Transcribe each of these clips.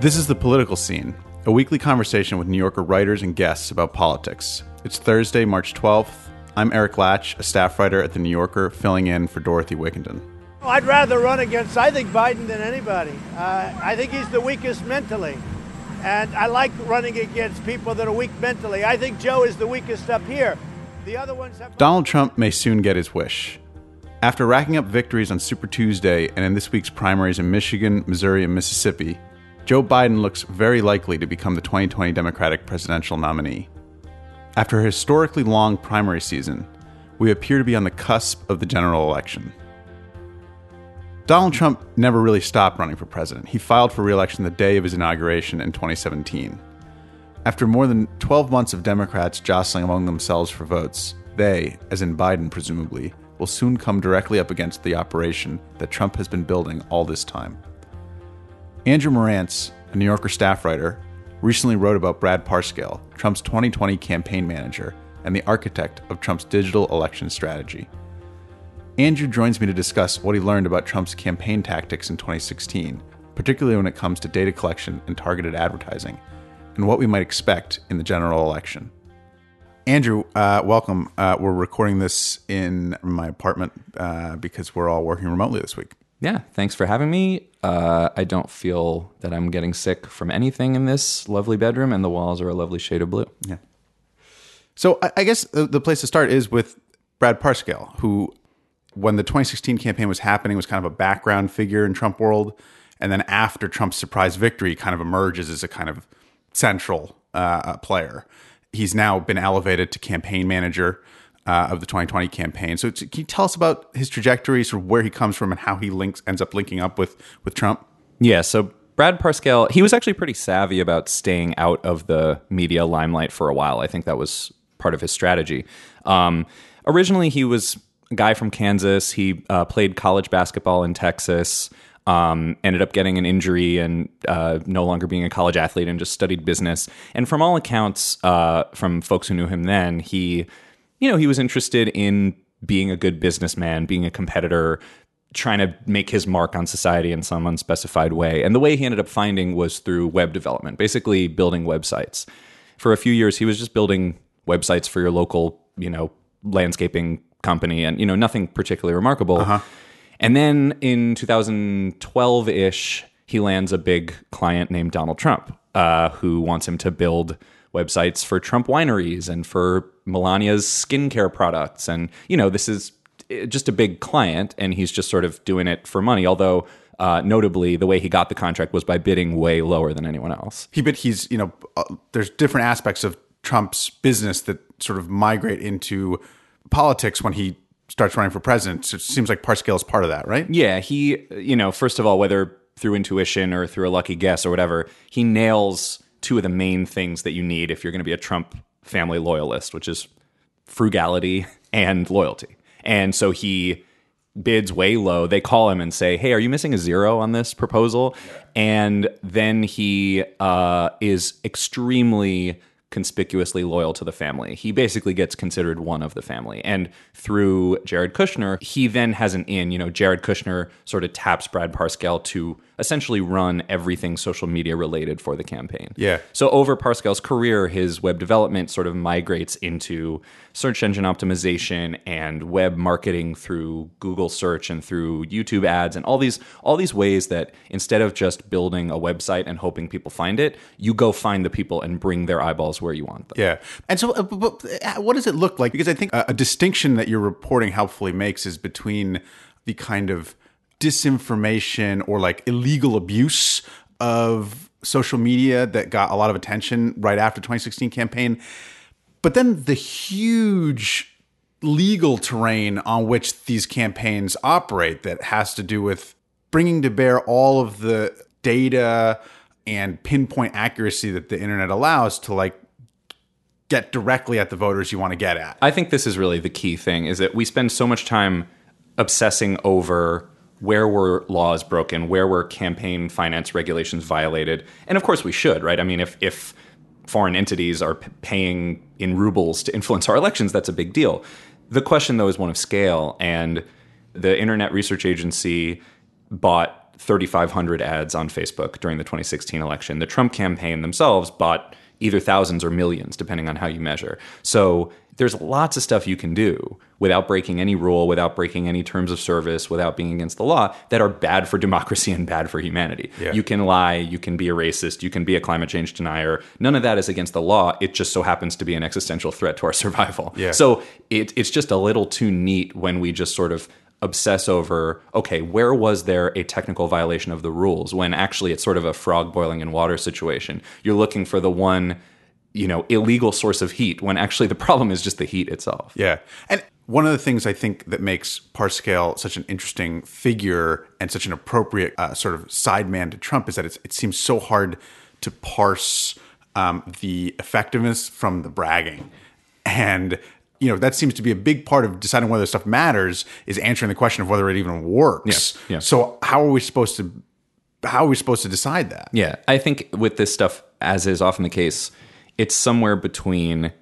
This is The Political Scene, a weekly conversation with New Yorker writers and guests about politics. It's Thursday, March 12th. I'm Eric Lach, a staff writer at The New Yorker, filling in for Dorothy Wickenden. I'd rather run against, I think, Biden than anybody. Uh, I think he's the weakest mentally. And I like running against people that are weak mentally. I think Joe is the weakest up here. The other ones have. Donald Trump may soon get his wish. After racking up victories on Super Tuesday and in this week's primaries in Michigan, Missouri, and Mississippi, Joe Biden looks very likely to become the 2020 Democratic presidential nominee. After a historically long primary season, we appear to be on the cusp of the general election. Donald Trump never really stopped running for president. He filed for reelection the day of his inauguration in 2017. After more than 12 months of Democrats jostling among themselves for votes, they, as in Biden presumably, will soon come directly up against the operation that Trump has been building all this time. Andrew Marantz, a New Yorker staff writer, recently wrote about Brad Parscale, Trump's 2020 campaign manager and the architect of Trump's digital election strategy. Andrew joins me to discuss what he learned about Trump's campaign tactics in 2016, particularly when it comes to data collection and targeted advertising, and what we might expect in the general election. Andrew, uh, welcome. Uh, we're recording this in my apartment uh, because we're all working remotely this week. Yeah, thanks for having me. Uh, I don't feel that I'm getting sick from anything in this lovely bedroom, and the walls are a lovely shade of blue. Yeah. So I, I guess the, the place to start is with Brad Parscale, who when the 2016 campaign was happening was kind of a background figure in Trump world, and then after Trump's surprise victory, kind of emerges as a kind of central uh, player. He's now been elevated to campaign manager uh, of the 2020 campaign. So, can you tell us about his trajectory, sort of where he comes from, and how he links ends up linking up with with Trump? Yeah. So Brad Parscale, he was actually pretty savvy about staying out of the media limelight for a while. I think that was part of his strategy. Um, originally, he was a guy from Kansas. He uh, played college basketball in Texas. Um, ended up getting an injury and uh, no longer being a college athlete and just studied business. And from all accounts, uh, from folks who knew him then, he, you know, he was interested in being a good businessman, being a competitor, trying to make his mark on society in some unspecified way. And the way he ended up finding was through web development, basically building websites. For a few years, he was just building websites for your local, you know, landscaping company and, you know, nothing particularly remarkable. Uh-huh. And then in 2012 ish, he lands a big client named Donald Trump, uh, who wants him to build websites for Trump wineries and for Melania's skincare products. And, you know, this is eh, just a big client, and he's just sort of doing it for money. Although, uh, notably, the way he got the contract was by bidding way lower than anyone else. He, but he's you know, uh, there's different aspects of Trump's business that sort of migrate into politics when he starts running for president. So it seems like Parscale is part of that, right? Yeah, he, you know, first of all, whether through intuition or through a lucky guess or whatever, he nails two of the main things that you need if you're going to be a Trump family loyalist, which is frugality and loyalty. And so he bids way low. They call him and say, "Hey, are you missing a zero on this proposal?" And then he uh, is extremely conspicuously loyal to the family. He basically gets considered one of the family. And through Jared Kushner, he then has an in. You know, Jared Kushner sort of taps Brad Parscale to essentially run everything social media related for the campaign. Yeah. So over Parscale's career, his web development sort of migrates into search engine optimization and web marketing through Google search and through YouTube ads and all these all these ways that instead of just building a website and hoping people find it, you go find the people and bring their eyeballs where you want them. Yeah. And so, uh, but, uh, what does it look like? Because I think a, a distinction that your reporting helpfully makes is between the kind of disinformation or like illegal abuse of social media that got a lot of attention right after 2016 campaign but then the huge legal terrain on which these campaigns operate that has to do with bringing to bear all of the data and pinpoint accuracy that the internet allows to like get directly at the voters you want to get at. I think this is really the key thing is that we spend so much time obsessing over where were laws broken, where were campaign finance regulations violated, and of course we should, right? I mean, if if foreign entities are p- paying in rubles to influence our elections, that's a big deal. The question though is one of scale, and the Internet Research Agency bought 3,500 ads on Facebook during the 2016 election. The Trump campaign themselves bought either thousands or millions, depending on how you measure. So there's lots of stuff you can do without breaking any rule, without breaking any terms of service, without being against the law that are bad for democracy and bad for humanity. Yeah. You can lie, you can be a racist, you can be a climate change denier. None of that is against the law. It just so happens to be an existential threat to our survival. Yeah. So it, it's just a little too neat when we just sort of obsess over okay where was there a technical violation of the rules when actually it's sort of a frog boiling in water situation you're looking for the one you know illegal source of heat when actually the problem is just the heat itself Yeah. And one of the things I think that makes Parscale such an interesting figure and such an appropriate uh, sort of sideman to Trump is that it seems so hard to parse um, the effectiveness from the bragging. And, you know, that seems to be a big part of deciding whether stuff matters is answering the question of whether it even works. Yeah, yeah. So how are we supposed to how are we supposed to decide that? Yeah, I think with this stuff, as is often the case, it's somewhere between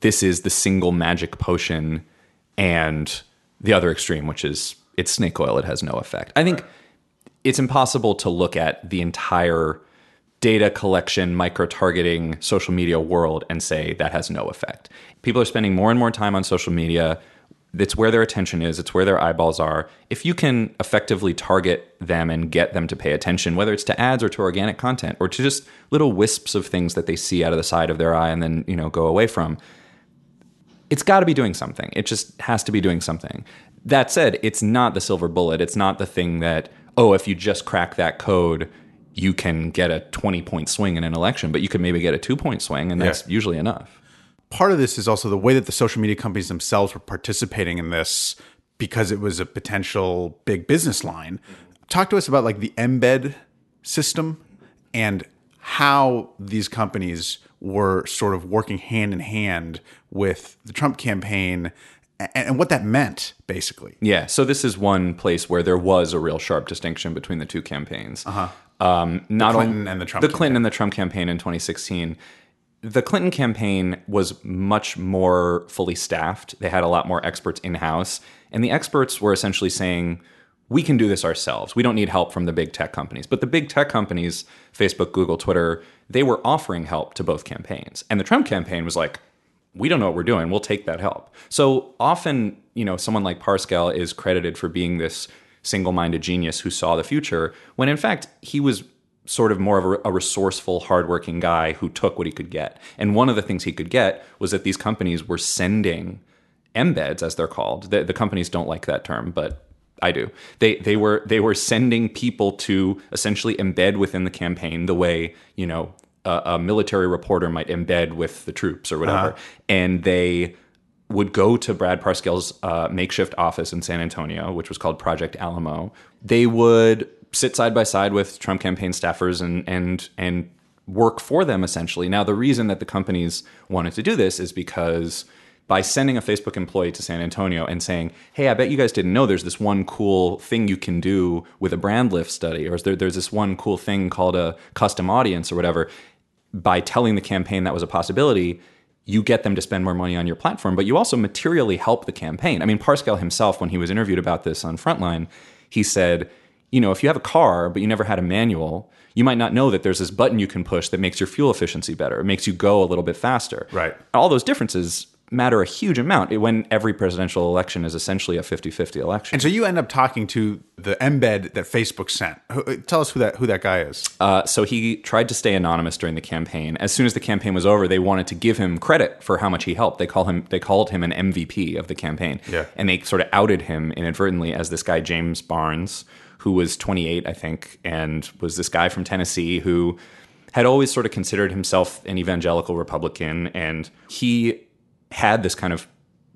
this is the single magic potion and the other extreme, which is it's snake oil, it has no effect. I think it's impossible to look at the entire data collection, micro targeting social media world and say that has no effect. People are spending more and more time on social media. It's where their attention is, it's where their eyeballs are. If you can effectively target them and get them to pay attention, whether it's to ads or to organic content or to just little wisps of things that they see out of the side of their eye and then, you know, go away from, it's got to be doing something. It just has to be doing something. That said, it's not the silver bullet. It's not the thing that, oh, if you just crack that code, you can get a 20 point swing in an election, but you could maybe get a two point swing, and that's Yeah. usually enough. part of this is also the way that the social media companies themselves were participating in this because it was a potential big business line. Talk to us about like the embed system and how these companies were sort of working hand in hand with the Trump campaign and, and what that meant basically. Yeah. So this is one place where there was a real sharp distinction between the two campaigns. Uh-huh. Um, not Clinton only and the Trump the Clinton and the Trump campaign in 2016. The Clinton campaign was much more fully staffed. They had a lot more experts in house, and the experts were essentially saying, "We can do this ourselves. We don't need help from the big tech companies." But the big tech companies, Facebook, Google, Twitter, they were offering help to both campaigns, and the Trump campaign was like, we don't know what we're doing. We'll take that help. So often, you know, someone like Parscale is credited for being this single-minded genius who saw the future, when in fact he was sort of more of a, resourceful, hardworking guy who took what he could get. And one of the things he could get was that these companies were sending embeds, as they're called. The, the companies don't like that term, but I do. They they were they were sending people to essentially embed within the campaign the way you know a, a military reporter might embed with the troops or whatever, uh-huh. and they would go to Brad Parscale's uh, makeshift office in San Antonio, which was called Project Alamo. They would sit side by side with Trump campaign staffers and and and work for them essentially. Now, the reason that the companies wanted to do this is because by sending a Facebook employee to San Antonio and saying, "Hey, I bet you guys didn't know there's this one cool thing you can do with a brand lift study, or there, there's this one cool thing called a custom audience or whatever." By telling the campaign that was a possibility, you get them to spend more money on your platform, but you also materially help the campaign. I mean, Parscale himself, when he was interviewed about this on Frontline, he said, you know, if you have a car but you never had a manual, you might not know that there's this button you can push that makes your fuel efficiency better. It makes you go a little bit faster. Right. All those differences matter a huge amount when every presidential election is essentially a 50-50 election. And so you end up talking to the embed that Facebook sent. Tell us who that who that guy is. Uh, so he tried to stay anonymous during the campaign. As soon as the campaign was over, they wanted to give him credit for how much he helped. They call him they called him an MVP of the campaign. Yeah. And they sort of outed him inadvertently as this guy James Barnes, who was 28, I think, and was this guy from Tennessee who had always sort of considered himself an evangelical Republican, and he had this kind of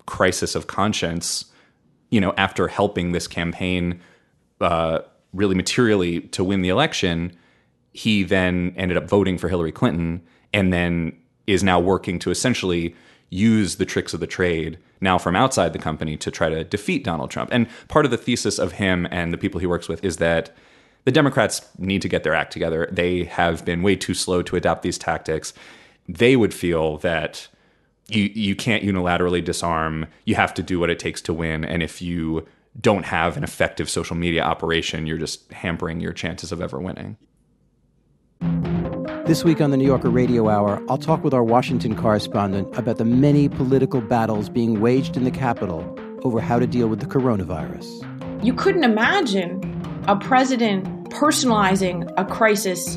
crisis of conscience, you know, after helping this campaign uh, really materially to win the election, he then ended up voting for Hillary Clinton and then is now working to essentially use the tricks of the trade now from outside the company to try to defeat Donald Trump. And part of the thesis of him and the people he works with is that the Democrats need to get their act together. They have been way too slow to adopt these tactics. They would feel that you you can't unilaterally disarm. You have to do what it takes to win. And if you don't have an effective social media operation, you're just hampering your chances of ever winning. This week on the New Yorker Radio Hour, I'll talk with our Washington correspondent about the many political battles being waged in the Capitol over how to deal with the coronavirus. You couldn't imagine a president personalizing a crisis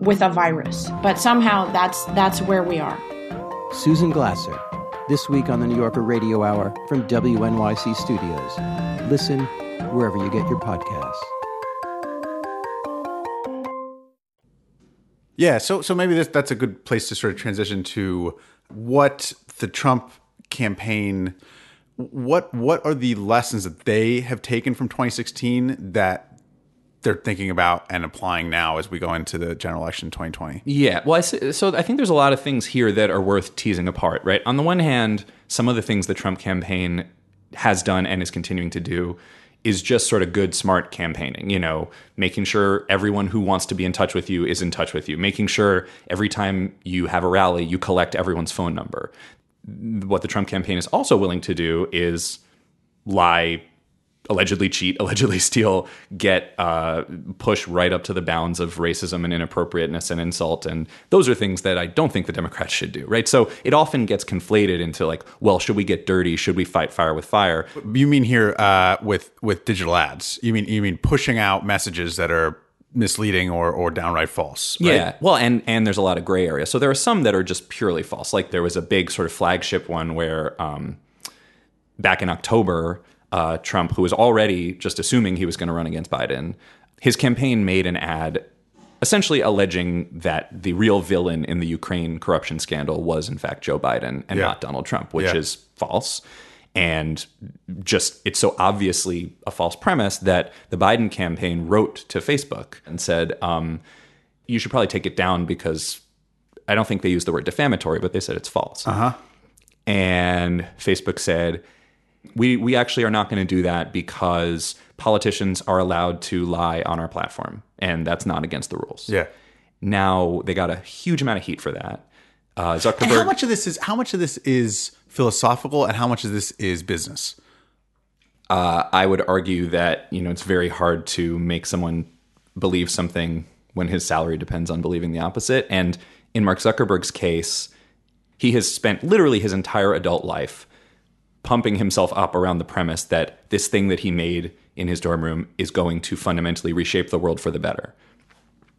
with a virus, but somehow that's that's where we are. Susan Glasser, this week on the New Yorker Radio Hour from WNYC Studios. Listen wherever you get your podcasts. Yeah, so so maybe this, that's a good place to sort of transition to what the Trump campaign what what are the lessons that they have taken from 2016 that they're thinking about and applying now as we go into the general election 2020? Yeah, well, I, so I think there's a lot of things here that are worth teasing apart, right? On the one hand, some of the things the Trump campaign has done and is continuing to do is just sort of good, smart campaigning. You know, making sure everyone who wants to be in touch with you is in touch with you, making sure every time you have a rally, you collect everyone's phone number. What the Trump campaign is also willing to do is lie allegedly cheat, allegedly steal, get uh, push right up to the bounds of racism and inappropriateness and insult. And those are things that I don't think the Democrats should do, right? So it often gets conflated into like, well, should we get dirty? Should we fight fire with fire? You mean here uh, with with digital ads? You mean you mean pushing out messages that are misleading or or downright false. Right? Yeah. Well, and and there's a lot of gray area. So there are some that are just purely false. Like there was a big sort of flagship one where um, back in October, uh, Trump, who was already just assuming he was going to run against Biden, his campaign made an ad essentially alleging that the real villain in the Ukraine corruption scandal was in fact Joe Biden and Yeah. not Donald Trump, which Yeah. is false. And just it's so obviously a false premise that the Biden campaign wrote to Facebook and said, um, "You should probably take it down because I don't think they used the word defamatory, but they said it's false." Uh-huh. And Facebook said, "We we actually are not going to do that because politicians are allowed to lie on our platform, and that's not against the rules." Yeah. Now they got a huge amount of heat for that. Uh, And Zuckerberg. how much of this is how much of this is philosophical and how much of this is business? uh, I would argue that you know it's very hard to make someone believe something when his salary depends on believing the opposite. And in Mark Zuckerberg's case, he has spent literally his entire adult life pumping himself up around the premise that this thing that he made in his dorm room is going to fundamentally reshape the world for the better.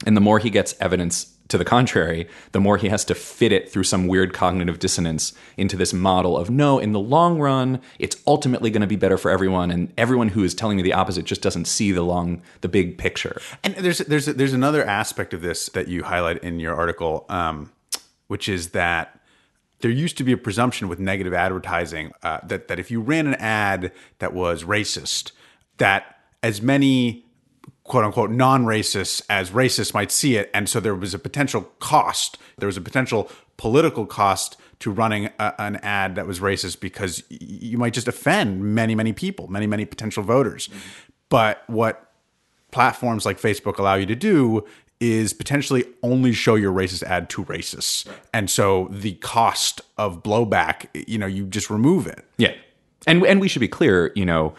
And the more he gets evidence to the contrary, the more he has to fit it through some weird cognitive dissonance into this model of no, in the long run, it's ultimately going to be better for everyone. And everyone who is telling me the opposite just doesn't see the long, the big picture. And there's there's there's another aspect of this that you highlight in your article, um, which is that there used to be a presumption with negative advertising uh, that that if you ran an ad that was racist, that as many quote unquote non-racists as racists might see it, and so there was a potential cost. There was a potential political cost to running a, an ad that was racist because y- you might just offend many many people, many many potential voters. But what platforms like Facebook allow you to do is potentially only show your racist ad to racists. And so the cost of blowback, you know, you just remove it. Yeah. And and we should be clear, you know,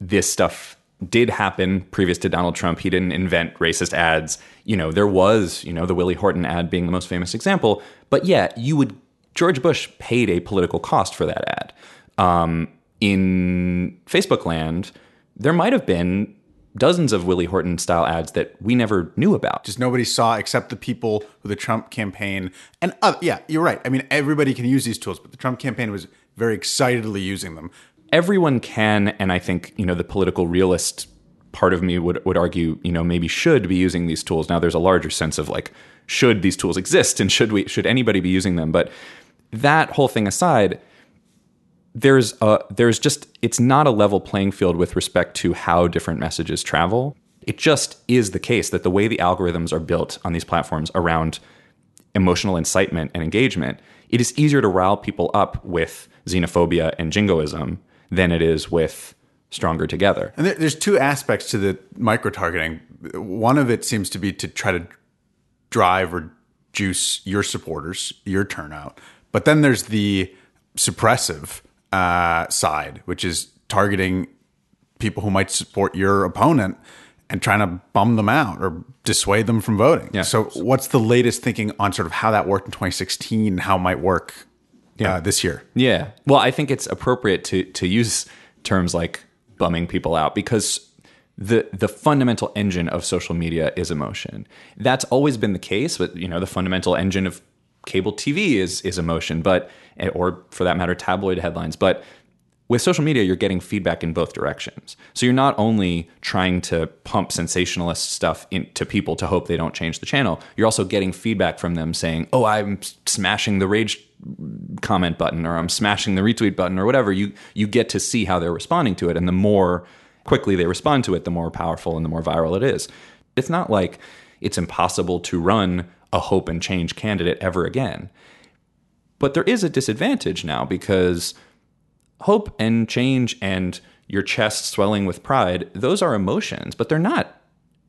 this stuff did happen previous to Donald Trump. He didn't invent racist ads. You know, there was, you know, the Willie Horton ad being the most famous example. But yeah, you would George Bush paid a political cost for that ad. Um, in Facebook land, there might have been dozens of Willie Horton style ads that we never knew about. Just nobody saw except the people who the Trump campaign and uh, yeah, you're right. I mean, everybody can use these tools, but the Trump campaign was very excitedly using them. everyone can, and I think you know the political realist part of me would would argue, you know, maybe should be using these tools. Now, there's a larger sense of like, should these tools exist, and should we should anybody be using them? But that whole thing aside, there's a there's just it's not a level playing field with respect to how different messages travel. It just is the case that the way the algorithms are built on these platforms around emotional incitement and engagement, it is easier to rile people up with xenophobia and jingoism than it is with stronger together. And there's two aspects to the micro targeting. One of it seems to be to try to drive or juice your supporters, your turnout. But then there's the suppressive uh, side, which is targeting people who might support your opponent and trying to bum them out or dissuade them from voting. Yeah. So, what's the latest thinking on sort of how that worked in 2016 and how it might work uh, this year? Yeah. Well, I think it's appropriate to to use terms like bumming people out because the the fundamental engine of social media is emotion. That's always been the case, but you know, the fundamental engine of cable TV is is emotion, but eh, or for that matter tabloid headlines, but with social media, you're getting feedback in both directions. So you're not only trying to pump sensationalist stuff into people to hope they don't change the channel, you're also getting feedback from them saying, "Oh, I'm smashing the rage comment button or I'm smashing the retweet button or whatever." You you get to see how they're responding to it and the more quickly they respond to it, the more powerful and the more viral it is. It's not like it's impossible to run a hope and change candidate ever again. But there is a disadvantage now because hope and change and your chest swelling with pride, those are emotions, but they're not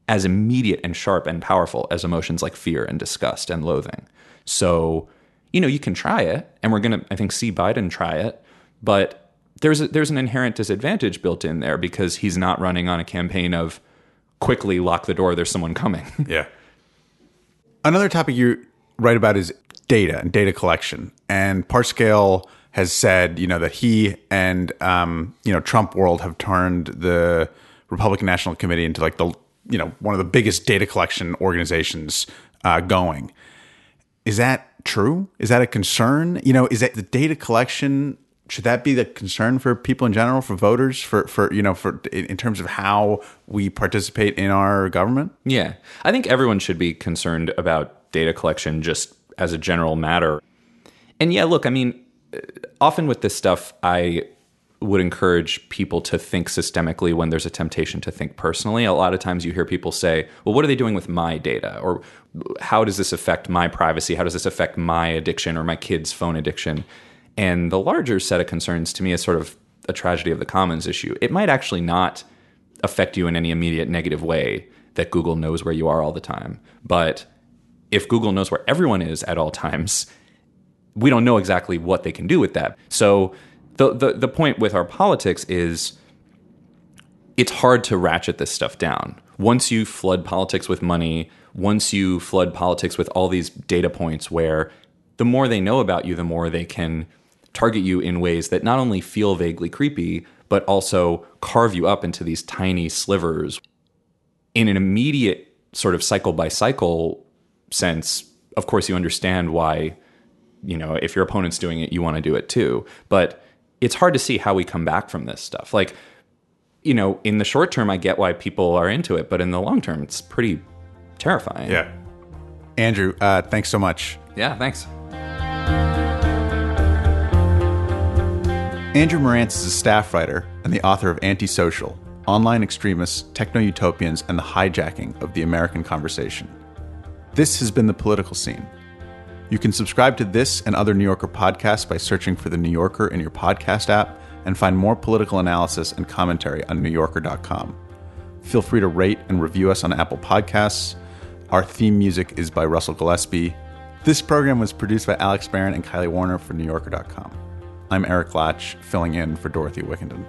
as immediate and sharp and powerful as emotions like fear and disgust and loathing. So, you know, you can try it, and we're going to, I think, see Biden try it, but there's a, there's an inherent disadvantage built in there because he's not running on a campaign of quickly lock the door. There's someone coming. Yeah. Another topic you write about is data and data collection. And Parscale has said, you know, that he and um, you know Trump world have turned the Republican National Committee into like the you know one of the biggest data collection organizations uh, going. Is that true? Is that a concern? You know, is that the data collection? Should that be the concern for people in general, for voters, for for you know, for in terms of how we participate in our government? Yeah. I think everyone should be concerned about data collection just as a general matter. And yeah, look, I mean, uh, often with this stuff, I would encourage people to think systemically when there's a temptation to think personally. A lot of times you hear people say, well, what are they doing with my data? Or how does this affect my privacy? How does this affect my addiction or my kids' phone addiction? And the larger set of concerns to me is sort of a tragedy of the commons issue. It might actually not affect you in any immediate negative way that Google knows where you are all the time. But if Google knows where everyone is at all times, we don't know exactly what they can do with that. So the the, the point with our politics is it's hard to ratchet this stuff down. Once you flood politics with money, once you flood politics with all these data points where the more they know about you, the more they can target you in ways that not only feel vaguely creepy, but also carve you up into these tiny slivers. In an immediate sort of cycle by cycle sense, of course, you understand why, you know, if your opponent's doing it, you want to do it too. But it's hard to see how we come back from this stuff. Like, you know, in the short term, I get why people are into it, but in the long term, it's pretty terrifying. Yeah. Andrew, uh, thanks so much. Yeah, thanks. Andrew Marantz is a staff writer and the author of Antisocial Online Extremists, Techno Utopians, and the Hijacking of the American Conversation. This has been The Political Scene. You can subscribe to this and other New Yorker podcasts by searching for The New Yorker in your podcast app and find more political analysis and commentary on NewYorker.com. Feel free to rate and review us on Apple Podcasts. Our theme music is by Russell Gillespie. This program was produced by Alex Barron and Kylie Warner for NewYorker.com. I'm Eric Lach, filling in for Dorothy Wickenden.